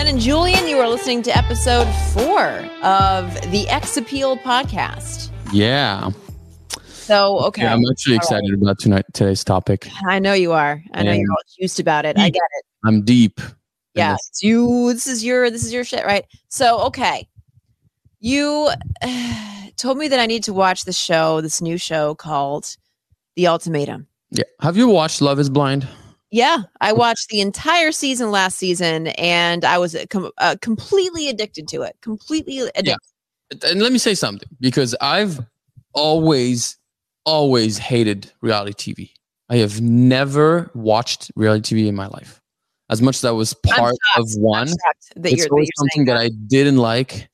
Jenn and Julien. You are listening to episode four of the Ex Appeal podcast. Yeah. So, okay. Yeah, I'm actually All excited about tonight today's topic. I know you are. I know you're all juiced about it. I get it. I'm deep. Yeah, this. it's you. This is your. This is your shit, right? So, okay. You told me that I need to watch the show, this new show called The Ultimatum. Yeah. Have you watched Love is Blind? Yeah, I watched the entire season last season, and I was uh, com- uh, completely addicted to it. Completely addicted. And let me say something because I've always, always hated reality TV. I have never watched reality TV in my life. As much as I was part of one, that it's you're, that always something that I didn't like.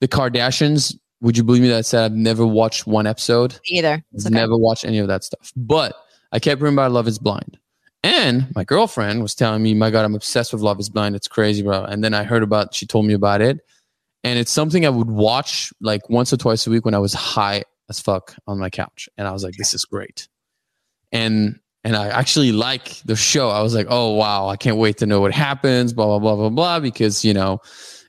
The Kardashians, would you believe me that I said I've never watched one episode? that either. Okay. never watched any of that stuff. But I kept about Love is Blind. And my girlfriend was telling me, my God, I'm obsessed with Love is Blind. It's crazy, bro. And then I heard about, she told me about it. And it's something I would watch like once or twice a week when I was high as fuck on my couch. And I was like, this is great. And and I actually like the show. I was like, oh wow, I can't wait to know what happens, blah, blah, blah, blah, blah, because you know,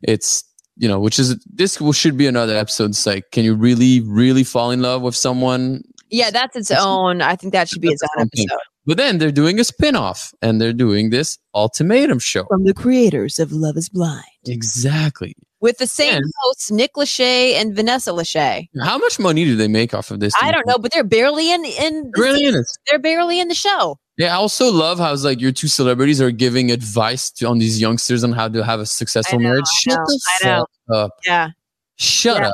it's you know, which is this should be another episode. It's like, can you really, really fall in love with someone Yeah, that's its That's- own. I think that should be its own episode. But then they're doing a spin-off and they're doing this ultimatum show. From the creators of Love is Blind. Exactly. With the same And- hosts, Nick Lachey and Vanessa Lachey. How much money do they make off of this? I don't know, but they're barely in in the Really season. is. They're barely in the show. Yeah, I also love how it's like your two celebrities are giving advice to, on these youngsters on how to have a successful I know, marriage. I Shut know, the I know. up. Yeah. Shut Yeah.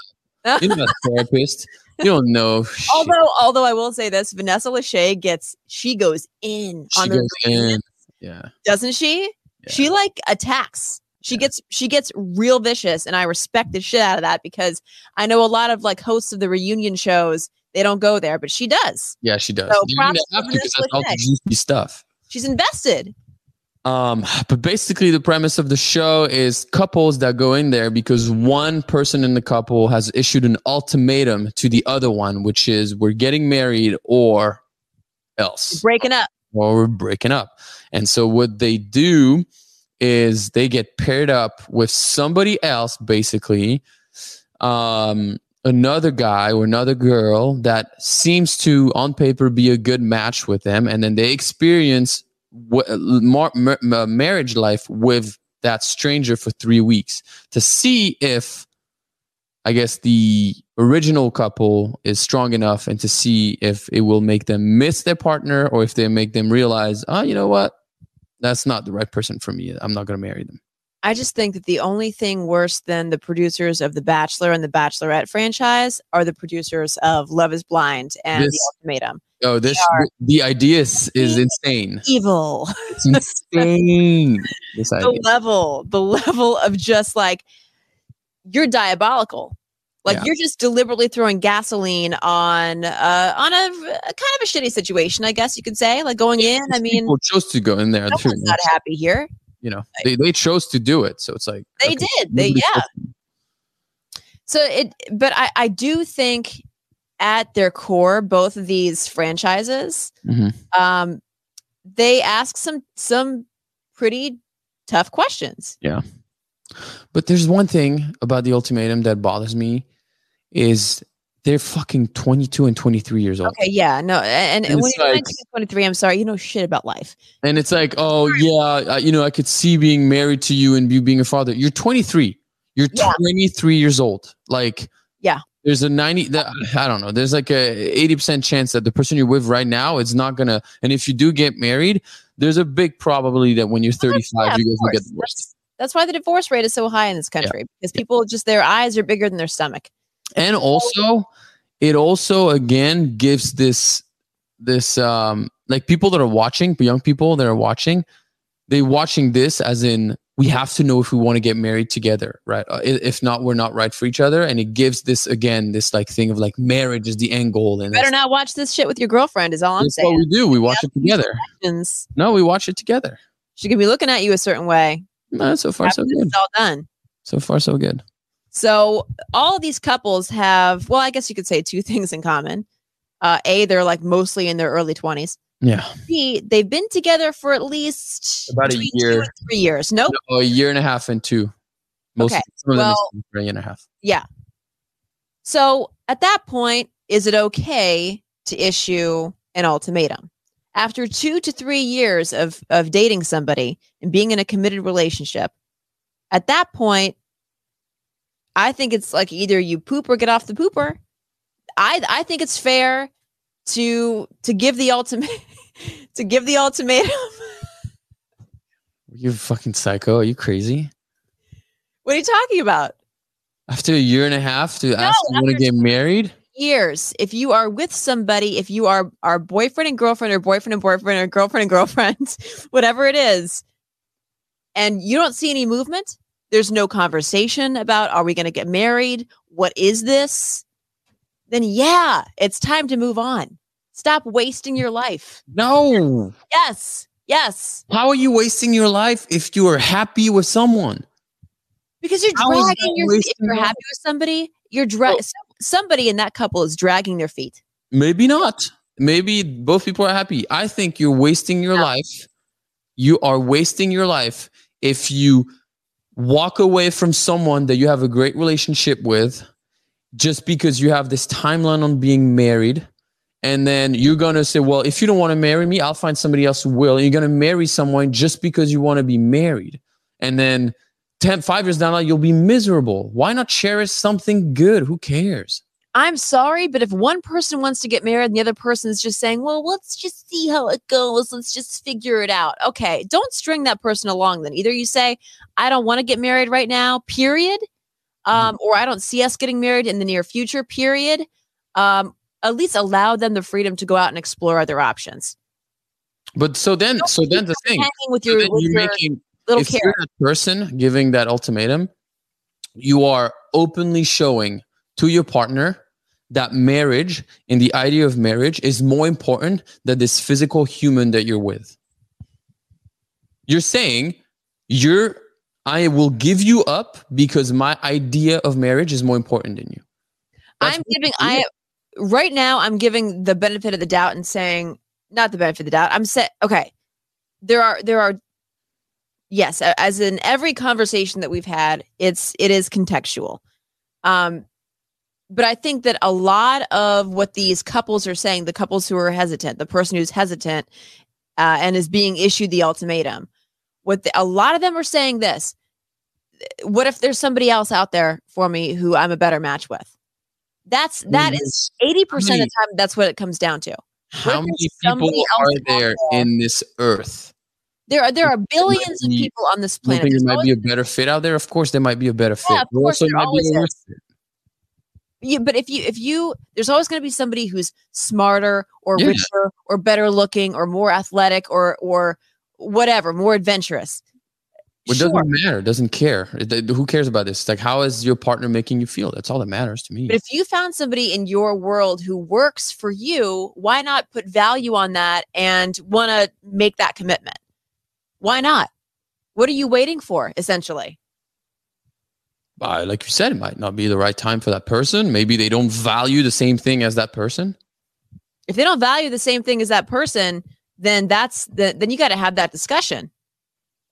up. You're not a therapist. You don't know. although although I will say this, Vanessa Lachey gets she goes in she on the in. Yeah. doesn't she? She like attacks. She gets she gets real vicious, and I respect the shit out of that because I know a lot of like hosts of the reunion shows they don't go there, but she does. Yeah, she does. So You have to because that's all the juicy stuff. She's invested. Um, but basically, the premise of the show is couples that go in there because one person in the couple has issued an ultimatum to the other one, which is we're getting married or else, Breaking up. or we're breaking up. And so, what they do is they get paired up with somebody else, basically, um, another guy or another girl that seems to, on paper, be a good match with them, and then they experience wh- mar- mar- marriage life with that stranger for three weeks to see if I guess the original couple is strong enough and to see if it will make them miss their partner or if they make them realize, oh, you know what? That's not the right person for me. I'm not going to marry them. I just think that the only thing worse than the producers of The Bachelor and The Bachelorette franchise are the producers of Love is Blind and This- The Ultimatum. Oh, this the idea is, is insane. Evil. It's insane. this the level, the level of just like you're diabolical. Like Yeah. you're just deliberately throwing gasoline on uh on a, a kind of a shitty situation, I guess you could say. Like going in, I mean, people chose to go in there. no one's not happy here. You know, they, they chose to do it. So it's like They okay, did. They yeah. So it, but I I do think at their core, both of these franchises, Mhm. um, they ask some some pretty tough questions. Yeah, but there's one thing about the ultimatum that bothers me is they're fucking 22 and 23 years old. Okay, yeah, no, and, and when you're like- 19, 23, I'm sorry, you know shit about life. And it's like, oh yeah, uh, you know, I could see being married to you and you being a father. You're 23. You're Yeah. 23 years old. Like. There's a 90 that I don't know. There's like a 80% chance that the person you're with right now is not gonna and if you do get married, there's a big probability that when you're 35 Yeah, you guys will get divorced. That's, that's why the divorce rate is so high in this country because people just their eyes are bigger than their stomach. And also, it also again gives this this um like people that are watching, young people that are watching, they watching this as in we have to know if we want to get married together, right? Uh, if not, we're not right for each other, and it gives this again this like thing of like marriage is the end goal, and Better not watch this shit with your girlfriend. Is all I'm that's what we do. We watch it together. No, we watch it together. She could be looking at you a certain way. No, so far so after good. all done. So far so good. So all of these couples have, well, I guess you could say two things in common. Uh, a, they're like mostly in their early twenties. Yeah, B, they've been together for at least About a between two year. three years. Nope. No, a year and a half and two. Most Okay, some of them well- is for a year and a half. Yeah. So at that point, is it okay to issue an ultimatum? After two to three years of, of dating somebody and being in a committed relationship, at that point, I think it's like either you poop or get off the pooper. I I think it's fair to to give the ultimate to give the ultimatum. You fucking psycho. Are you crazy? what are you talking about? After a year and a half to ask you want to get married? years if you are with somebody if you are our boyfriend and girlfriend or boyfriend and boyfriend or girlfriend and girlfriend whatever it is and you don't see any movement there's no conversation about are we going to get married what is this then yeah it's time to move on stop wasting your life No. yes yes How are you wasting your life if you are happy with someone? because you're How dragging your feet if you're happy with somebody you're dra- oh. somebody in that couple is dragging their feet Maybe not. Maybe both people are happy. I think you're wasting your life. You are wasting your life if you walk away from someone that you have a great relationship with just because you have this timeline on being married. And then you're going to say, well, if you don't want to marry me, I'll find somebody else who will. And you're going to marry someone just because you want to be married. And then 10, five years down the line, you'll be miserable. Why not cherish something good? Who cares? I'm sorry, but if one person wants to get married and the other person is just saying, well, let's just see how it goes. Let's just figure it out. Okay. Don't string that person along then. Either you say, I don't want to get married right now, period. Um, or I don't see us getting married in the near future, period. Um, at least allow them the freedom to go out and explore other options. But so then, Don't so then the thing, with your, with you're your making little if you're that person giving that ultimatum, you are openly showing to your partner that marriage and the idea of marriage is more important than this physical human that you're with. You're saying you're I will give you up because my idea of marriage is more important than you. That's I'm giving I right now I'm giving the benefit of the doubt and saying not the benefit of the doubt. I'm saying okay. There are there are yes, as in every conversation that we've had, it's it is contextual. Um but I think that a lot of what these couples are saying, the couples who are hesitant, the person who's hesitant uh, and is being issued the ultimatum, what the, a lot of them are saying this: What if there's somebody else out there for me who I'm a better match with? That's that is eighty percent of the time. That's what it comes down to. how many people are there there- in this earth? There are there are billions of people on this planet. there might always- be a better fit out there? Of course, there might be a better fit. Yeah, of There course, also there might be a worse fit. Yeah, but if you if you there's always going to be somebody who's smarter or Yeah. richer or better looking or more athletic or or whatever, more adventurous. It Sure. doesn't matter. It doesn't care. It- who cares about this? Like, how is your partner making you feel? That's all that matters to me. But if you found somebody in your world who works for you, why not put value on that and want to make that commitment? Why not? What are you waiting for, essentially? Uh, like you said, it might not be the right time for that person. Maybe they don't value the same thing as that person. If they don't value the same thing as that person, then that's the, then you got to have that discussion.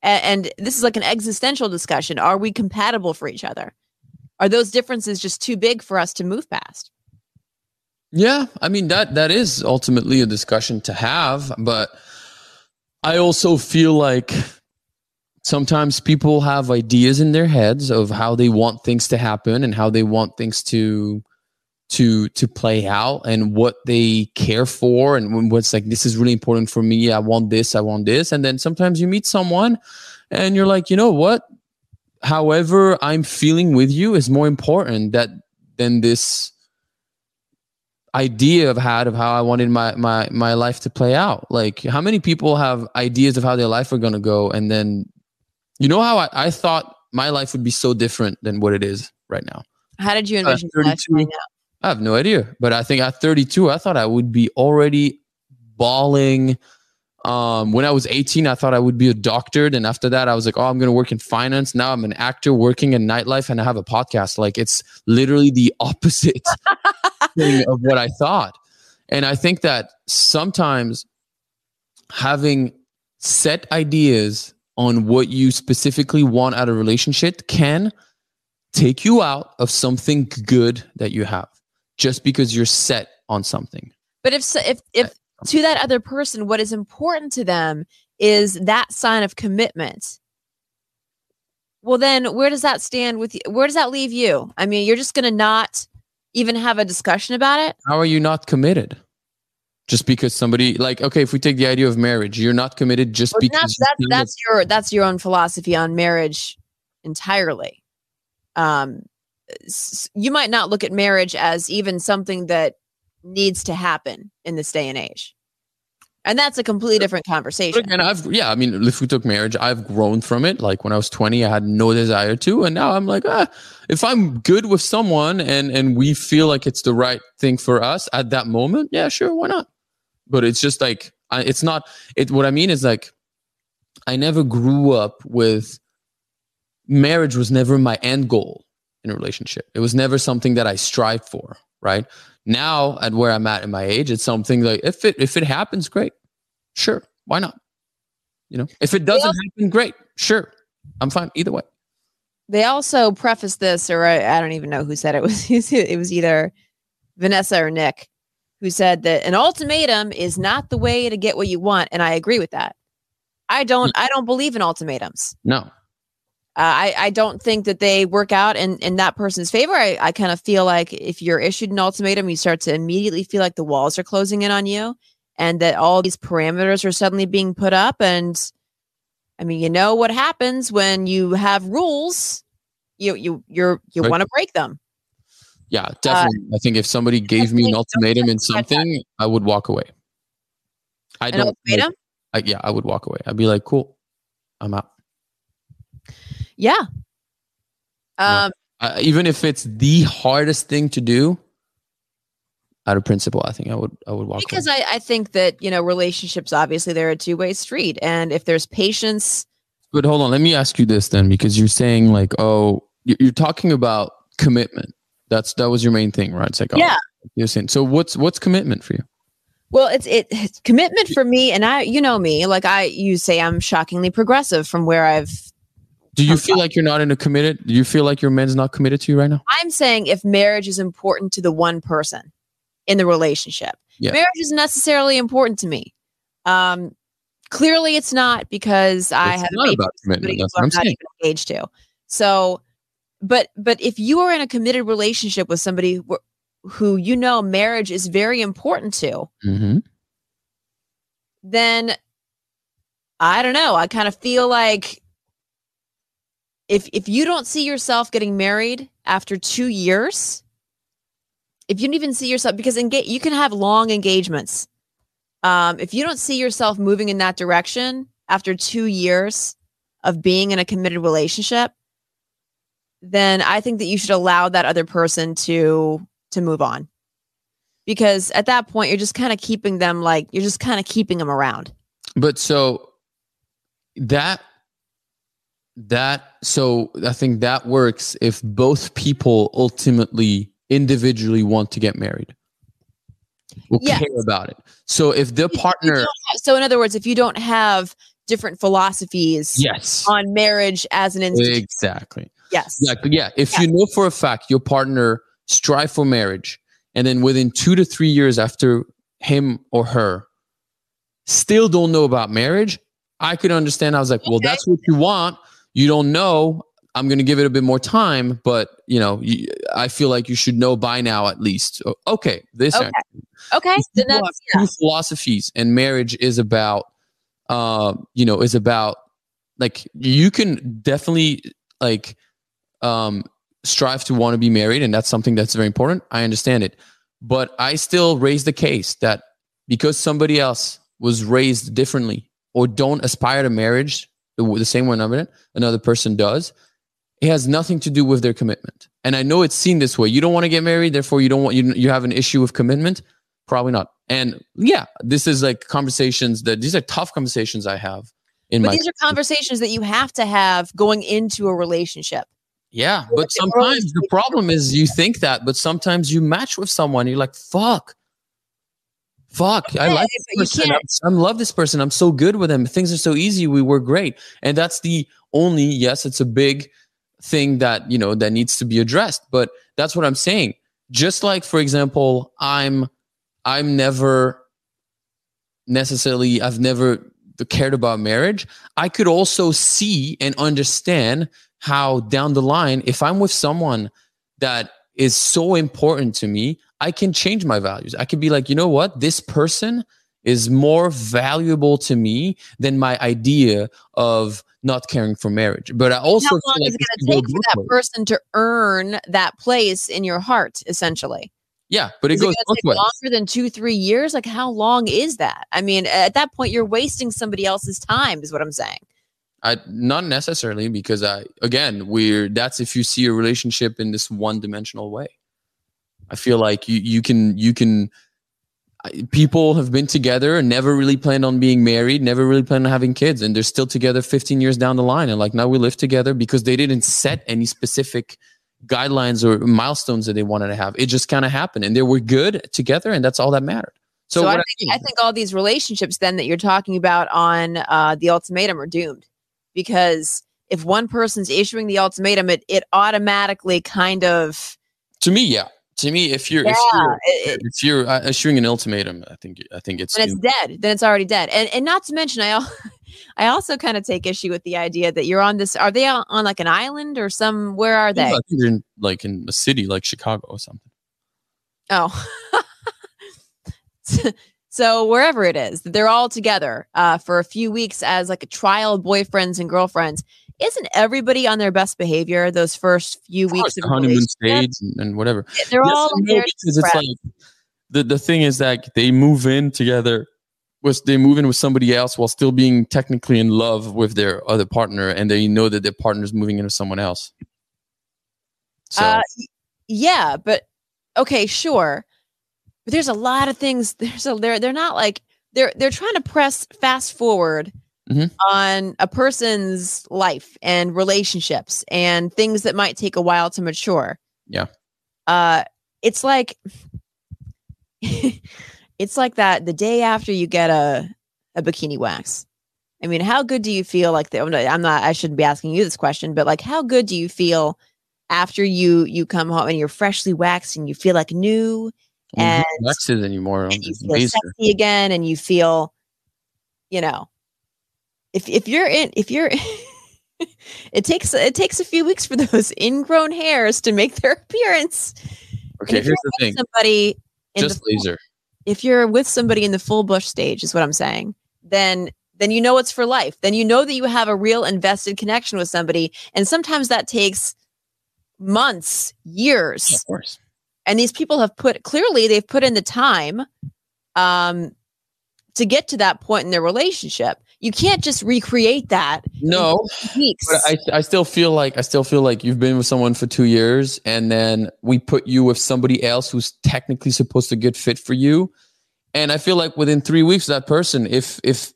A- and this is like an existential discussion. Are we compatible for each other? Are those differences just too big for us to move past? Yeah, I mean that that is ultimately a discussion to have, but I also feel like sometimes people have ideas in their heads of how they want things to happen and how they want things to to to play out and what they care for and what's like this is really important for me i want this i want this and then sometimes you meet someone and you're like you know what however i'm feeling with you is more important that than this idea I've had of how I wanted my my my life to play out. Like how many people have ideas of how their life are gonna go and then you know how I, I thought my life would be so different than what it is right now. How did you uh, envision your life 32. I have no idea. But I think at 32, I thought I would be already bawling. Um, when I was 18, I thought I would be a doctor. Then after that, I was like, oh, I'm going to work in finance. Now I'm an actor working in nightlife and I have a podcast. Like it's literally the opposite thing of what I thought. And I think that sometimes having set ideas on what you specifically want out of a relationship can take you out of something good that you have just because you're set on something. But if if if to that other person, what is important to them is that sign of commitment. Well, then where does that stand with you? Where does that leave you? I mean, you're just going to not even have a discussion about it. How are you not committed? Just because somebody like okay, if we take the idea of marriage, you're not committed just Well, because that's that's that's your that's your own philosophy on marriage entirely. Um, you might not look at marriage as even something that needs to happen in this day and age, and that's a completely different conversation. again, I've yeah, I mean, if we took marriage, I've grown from it. Like when I was 20, I had no desire to, and now I'm like, ah, if I'm good with someone and and we feel like it's the right thing for us at that moment, yeah, sure, why not? But it's just like I, it's not. It what I mean is like, I never grew up with marriage was never my end goal in a relationship. It was never something that I strive for. Right now, at where I'm at in my age, it's something like if it if it happens, great, sure, why not? You know, if it doesn't happen, great, sure, I'm fine either way. They also preface this, or I, I don't even know who said it was. It was either Vanessa or Nick who said that an ultimatum is not the way to get what you want, and I agree with that. I don't. Hmm. I don't believe in ultimatums. No, Uh, I, I don't think that they work out in, in that person's favor. I, I kind of feel like if you're issued an ultimatum, you start to immediately feel like the walls are closing in on you and that all these parameters are suddenly being put up. And I mean, you know what happens when you have rules, you you you're you Right. want to break them. yeah, definitely. I think if somebody gave me an ultimatum in something, I would walk away. I An don't. ultimatum? I, yeah, I would walk away. I'd be like, cool, I'm out. Yeah. No. Um, uh, even if it's the hardest thing to do out of principle i think i would i would walk because away. I, I think that, you know, relationships, obviously they're a two way street. And if there's patience, but hold on let me ask you this then because you're saying like oh you- you're talking about commitment that's that was your main thing right it's like oh, Yeah. you're saying so what's what's commitment for you Well, it's it it's commitment for me, and I, you know me, like I, you say, I'm shockingly progressive from where I've. Do you feel like you're not in a committed do you feel like your man's not committed to you right now I'm saying if marriage is important to the one person in the relationship, Yeah. marriage is necessarily important to me. Um, clearly, it's not because I have not about commitment that's what I'm saying engaged to. So, but but if you are in a committed relationship with somebody who, who you know marriage is very important to, hmm then I don't know. I kind of feel like if if you don't see yourself getting married after two years, if you don't even see yourself because you can have long engagements. Um, if you don't see yourself moving in that direction after two years of being in a committed relationship, then I think that you should allow that other person to to move on. Because at that point you're just kind of keeping them like you're just kind of keeping them around. But so that that so I think that works if both people ultimately individually want to get married. Will Yes. care about it. So if their partner have- so in other words, if you don't have different philosophies Yes. on marriage as an institution, Exactly. yes. Yeah, but yeah. If Yeah. you know for a fact your partner strive for marriage, and then within two to three years after him or her still don't know about marriage, I could understand. I was like, well, that's what you want. You don't know. I'm going to give it a bit more time, but you know, you, I feel like you should know by now at least. Okay, this Okay. Okay, then that's yeah. two philosophies, and marriage is about, uh, you know, is about like you can definitely like um, strive to want to be married, and that's something that's very important. I understand it, But I still raise the case that because somebody else was raised differently or don't aspire to marriage the, the same way another, another person does, it has nothing to do with their commitment. And I know it's seen this way. You don't want to get married, therefore you don't want you you have an issue with commitment. Probably not. And yeah, this is like conversations that these are tough conversations I have in but my these are conversations that you have to have going into a relationship. Yeah, but sometimes the problem is you think that, but sometimes you match with someone, you're like, fuck. Fuck, I like this person. I love this person. I'm so good with him. Things are so easy. We were great. And that's the only, yes, it's a big thing that, you know, that needs to be addressed. But that's what I'm saying. Just like, for example, I'm I'm never necessarily I've never cared about marriage. I could also see and understand how down the line, if I'm with someone that is so important to me, I can change my values. I can be like, you know what? This person is more valuable to me than my idea of not caring for marriage. But I also how long is it going to take for that person to earn that place in your heart, essentially? Yeah, but it is goes it. Longer than two, three years? Like, how long is that? I mean, at that point, you're wasting somebody else's time, is what I'm saying. I not necessarily because I again we're that's if you see a relationship in this one dimensional way. I feel like you you can you can people have been together and never really planned on being married, never really planned on having kids, and they're still together 15 years down the line. And like now we live together because they didn't set any specific guidelines or milestones that they wanted to have. It just kind of happened, and they were good together, and that's all that mattered. So, so I, think, I, think, all these relationships then that you're talking about on uh, the ultimatum are doomed because if one person's issuing the ultimatum, it it automatically kind of to me, yeah. To me, if you're yeah, if you're, it, if you're uh, issuing an ultimatum, I think I think it's and it's dead. Then it's already dead. And and not to mention, I I also kind of take issue with the idea that you're on this. Are they on, like an island or some? Where are they? Yeah, I think you're in like in a city like Chicago or something. Oh. so wherever it is, they're all together uh, for a few weeks as like a trial boyfriends and girlfriends. Isn't everybody on their best behavior those first few of weeks of honeymoon stage and, and, whatever? They're yes, all no, because it's like the the thing is that they move in together was they move in with somebody else while still being technically in love with their other partner and they know that their partner is moving into someone else. So uh, yeah but okay sure. But there's a lot of things there's a they're they're not like they're they're trying to press fast forward mm-hmm. on a person's life and relationships and things that might take a while to mature yeah uh it's like it's like that the day after you get a a bikini wax. I mean, how good do you feel like the, I'm not I shouldn't be asking you this question, but like how good do you feel after you you come home and you're freshly waxed and you feel like new and waxed anymore and you feel sexy again and you feel you know if if you're in if you're it takes it takes a few weeks for those ingrown hairs to make their appearance. Okay, here's the thing. Somebody just laser. if you're with somebody in the full bush stage is what i'm saying then then you know it's for life. Then you know that you have a real invested connection with somebody. And sometimes that takes months years. Yeah, of course. And these people have put clearly they've put in the time um to get to that point in their relationship you can't just recreate that no but I, I still feel like i still feel like you've been with someone for two years and then we put you with somebody else who's technically supposed to get fit for you. And i feel like within three weeks that person if if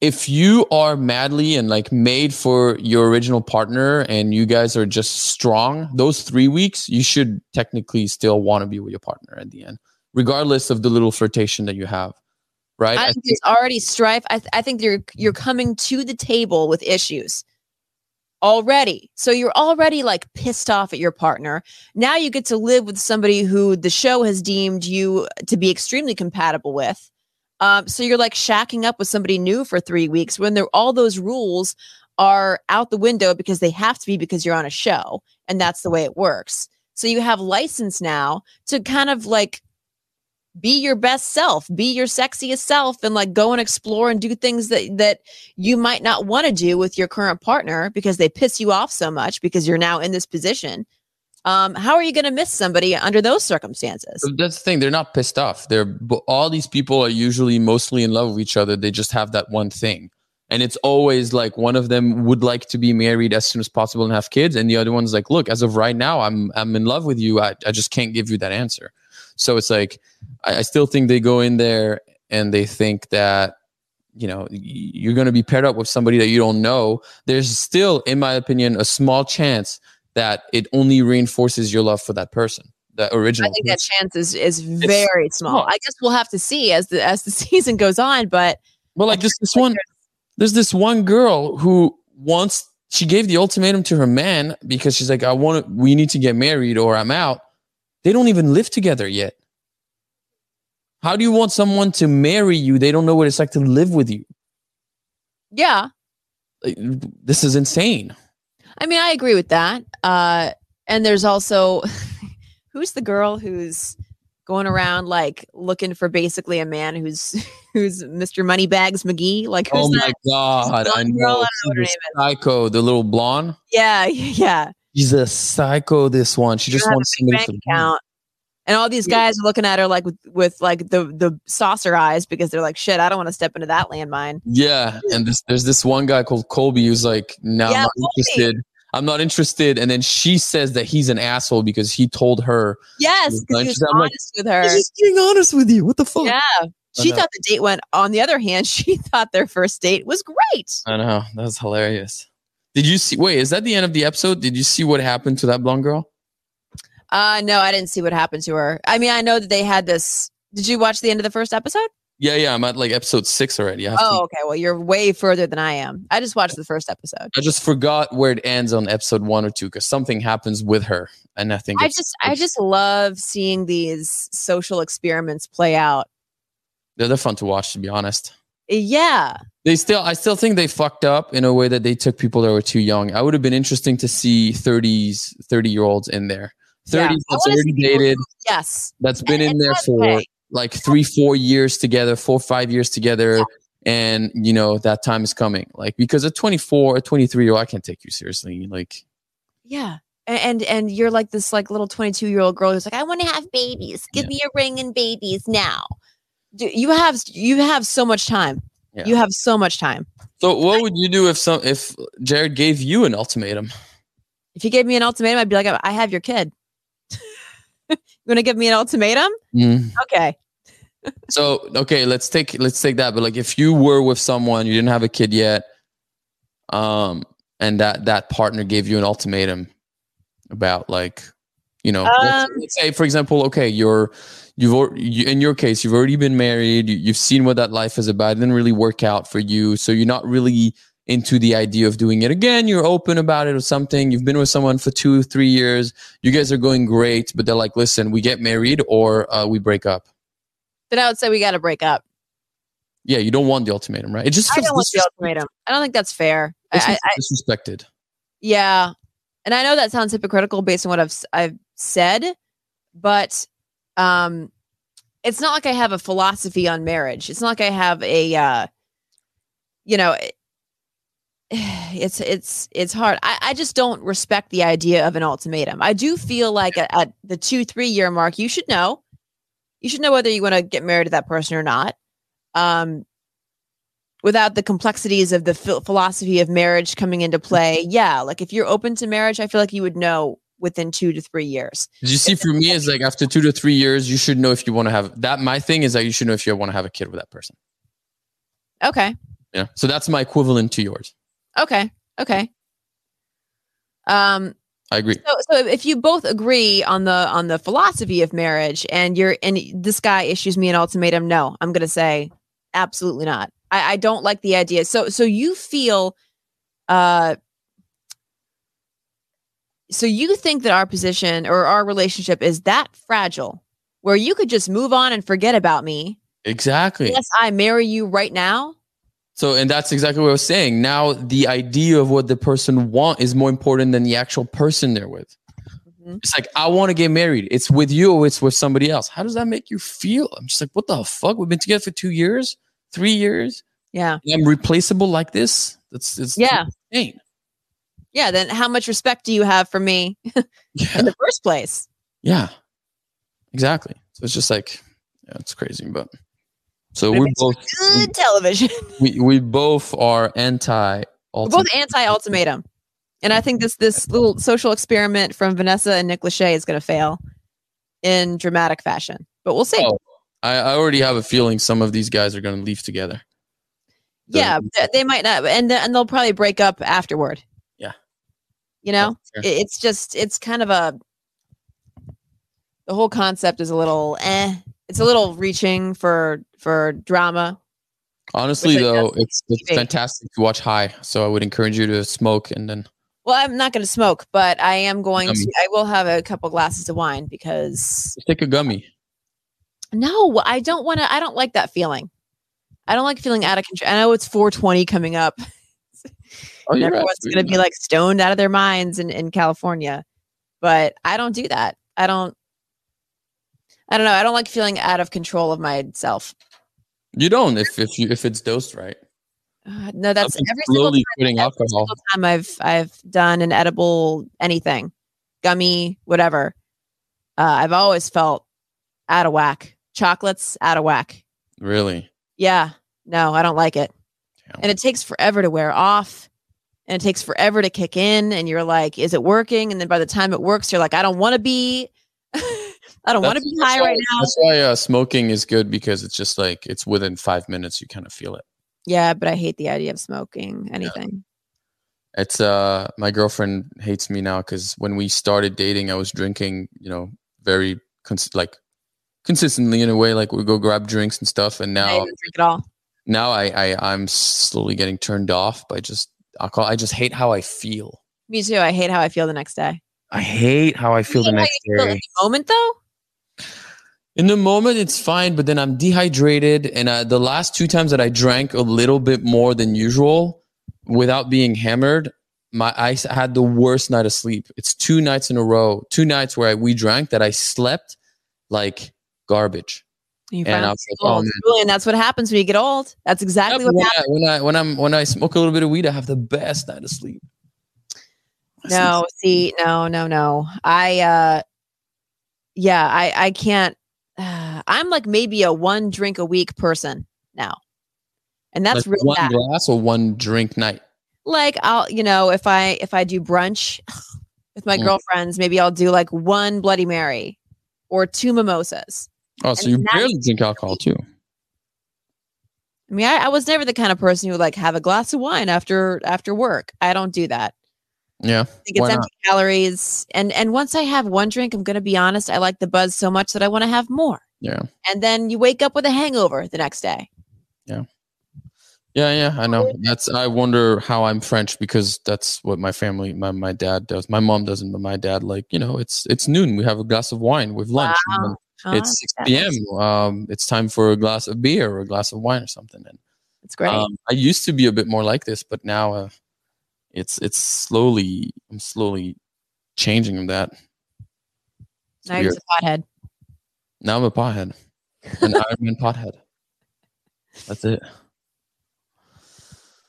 if you are madly and like made for your original partner and you guys are just strong those three weeks you should technically still want to be with your partner at the end regardless of the little flirtation that you have right? I, think there's already strife. I, th- I think you're you're coming to the table with issues already. So you're already like pissed off at your partner. Now you get to live with somebody who the show has deemed you to be extremely compatible with. Um, so you're like shacking up with somebody new for three weeks when there all those rules are out the window because they have to be because you're on a show and that's the way it works. So you have license now to kind of like be your best self be your sexiest self and like go and explore and do things that that you might not want to do with your current partner because they piss you off so much because you're now in this position Um, how are you going to miss somebody under those circumstances? That's the thing. They're not pissed off. They're all these people are usually mostly in love with each other. They just have that one thing. And it's always like one of them would like to be married as soon as possible and have kids. And the other one's like, look, as of right now, I'm I'm in love with you. I, I just can't give you that answer. So it's like I, I still think they go in there and they think that you know you're going to be paired up with somebody that you don't know there's still in my opinion a small chance that it only reinforces your love for that person the original I think that chance is is very small. small. I guess we'll have to see as the as the season goes on. But well like this this one there's this one girl who wants she gave the ultimatum to her man because she's like i want to we need to get married or i'm out they don't even live together yet how do you want someone to marry you they don't know what it's like to live with you yeah, this is insane I mean, I agree with that. Uh, and there's also who's the girl who's going around like looking for basically a man who's who's Mr. Moneybags McGee? Like who's oh my that? god i blonde girl? I know don't know what her She's a psycho the little blonde Yeah, yeah. She's a psycho this one she just wants somebody to account. And all these guys are looking at her like with, with like the the saucer eyes because they're like, shit, I don't want to step into that landmine. Yeah, and this, there's this one guy called Colby who's like, "No, Yeah, I'm not Colby. interested. I'm not interested." And then she says that he's an asshole because he told her. Yes, because he was I'm like, honest with her. He's just being honest with you. What the fuck? Yeah. She thought the date went. On the other hand, she thought their first date was great. I know that was hilarious. Did you see? Wait, is that the end of the episode? Did you see what happened to that blonde girl? Uh no, I didn't see what happened to her. I mean, I know that they had this. Did you watch the end of the first episode? Yeah, yeah. I'm at like episode six already. Have to- Oh, okay. Well, you're way further than I am. I just watched the first episode. I just forgot where it ends on episode one or two because something happens with her, and I think I it's- just, I just love seeing these social experiments play out. they're, they're fun to watch. To be honest. Yeah, They still, I still think they fucked up in a way that they took people that were too young. I would have been interesting to see 30s, 30 year olds in there. 30s Yeah. That's already dated, yes. that's been And- in and there for okay. like three, four years together, four, five years together. And, you know, that time is coming. Like, because at 24, a 23 year old, I can't take you seriously. Like, Yeah. And and you're like this like little 22 year old girl who's like, I want to have babies. Give Yeah. me a ring and babies now. Do you have you have so much time. Yeah. You have so much time. so what would you do if some, if Jared gave you an ultimatum? If he gave me an ultimatum, I'd be like, I have your kid. you want to give me an ultimatum? Mm. Okay. So okay, let's take let's take that. But like, if you were with someone, you didn't have a kid yet, um, and that that partner gave you an ultimatum about like, you know, let's, Um, let's say for example, okay, you're you've you, in your case, you've already been married, you, you've seen what that life is about. It didn't really work out for you, so you're not really into the idea of doing it again. You're open about it or something. You've been with someone for two, three years. You guys are going great, but they're like, listen, we get married or uh, we break up. Then I would say we got to break up. Yeah, you don't want the ultimatum, right? It just I don't want the ultimatum. I don't think that's fair. I, I, disrespected. yeah, and I know that sounds hypocritical based on what I've I've said, but um, it's not like I have a philosophy on marriage. It's not like I have a, uh, you know, it- it's it's it's hard. I, I just don't respect the idea of an ultimatum. I do feel like at, at the two three year mark, you should know. You should know whether you want to get married to that person or not. Um, without the complexities of the phil- philosophy of marriage coming into play, yeah, like if you're open to marriage, I feel like you would know within two to three years. Did you see? For me, is like after two to three years, you should know if you want to have that. My thing is that you should know if you want to have a kid with that person. Okay. Yeah. So that's my equivalent to yours. Okay. Okay. Um, I agree. so, so if you both agree on the on the philosophy of marriage and you're and this guy issues me an ultimatum no i'm gonna say absolutely not i, I don't like the idea so so you feel uh so you think that our position or our relationship is that fragile where you could just move on and forget about me Exactly. yes i marry you right now So, and that's exactly what I was saying. Now, the idea of what the person want is more important than the actual person they're with. Mhm. It's like I want to get married. It's with you. or It's with somebody else. How does that make you feel? I'm just like, what the fuck? We've been together for two years, three years. yeah I'm replaceable like this. That's it's yeah insane. Yeah, then how much respect do you have for me Yeah. in the first place? Yeah. Exactly. So it's just like, yeah, it's crazy. But so But we're both Good television. we, we both are anti We're both anti ultimatum. And I think this this little social experiment from Vanessa and Nick Lachey is going to fail in dramatic fashion. But we'll see. Oh, I, I already have a feeling some of these guys are going to leave together. the- yeah, they might not, and and they'll probably break up afterward. Yeah. You know. It- it's just it's kind of a the whole concept is a little eh. It's a little reaching for for drama. Honestly, though, it's it's TV. fantastic to watch high. So I would encourage you to smoke and then Well, I'm not going to smoke, but I am going Gummy. to. I will have a couple glasses of wine because just take a gummy. no, I don't want to. I don't like that feeling. I don't like feeling out of control. I know it's 420 coming up. Oh, everyone's going to be like stoned out of their minds in, in California. But I don't do that. I don't. I don't know. I don't like feeling out of control of myself. you don't if if you if it's dosed right. Uh, no, that's every single, putting every single time I've I've done an edible anything, gummy, whatever. Uh, I've always felt out of whack. Chocolates out of whack. Really? Yeah, no, I don't like it. Damn. And it takes forever to wear off. And it takes forever to kick in. And you're like, is it working? And then by the time it works, you're like, I don't want to be, I don't want to be high why- right now. That's why uh, smoking is good because it's just like it's within five minutes you kind of feel it. Yeah, but I hate the idea of smoking anything. It's uh my girlfriend hates me now because when we started dating, I was drinking, you know, very cons- like consistently in a way. Like we go grab drinks and stuff, and I now didn't drink at all. now I, I I'm slowly getting turned off by just alcohol. I just hate how I feel. Me too. I hate how I feel the next day. I hate how I feel the next feel in day. the moment though? In the moment, it's fine, but then I'm dehydrated. And uh, the last two times that I drank a little bit more than usual without being hammered, my I had the worst night of sleep. It's two nights in a row, two nights where I, we drank that I slept like garbage. You And I was like, oh, man. Julien, that's what happens when you get old. That's exactly Yeah, what but happens. when, I, when I when I'm when I smoke a little bit of weed, I have the best night of sleep. I sleep No, see, no, no, no. I uh yeah, I I can't uh, I'm like maybe a one drink a week person now. And that's like really one bad. glass or one drink night. Like I'll, you know, if I if I do brunch with my Mm. girlfriends, maybe I'll do like one bloody mary or two mimosas. Oh, so And you barely drink alcohol too. I mean, I, I was never the kind of person who would like have a glass of wine after after work. I don't do that. Yeah. I think it's empty calories. And and once I have one drink, I'm gonna be honest, I like the buzz so much that I want to have more. Yeah. And then you wake up with a hangover the next day. Yeah, yeah, yeah, I know. That's I wonder how I'm French because that's what my family, my, my dad does. My mom doesn't, but my dad, like, you know, it's it's noon. We have a glass of wine with lunch. then Oh, it's six p.m. Um, it's time for a glass of beer or a glass of wine or something. And It's great. um, I used to be a bit more like this, but now uh, it's it's slowly I'm slowly changing that. It's now you're weird. a pothead. Now I'm a pothead, an Iron Man pothead. That's it.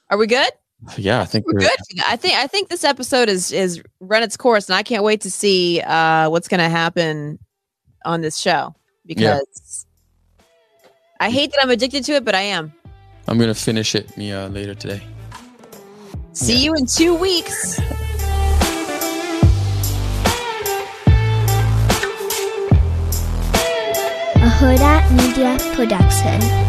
Are we good? Yeah, I think We're good. for that. I think I think this episode is is run its course, and I can't wait to see uh, what's going to happen on this show because I hate that I'm addicted to it, but I am. I'm gonna finish it me uh, later today. See Yeah. you in two weeks. a Hurrdat Media Production.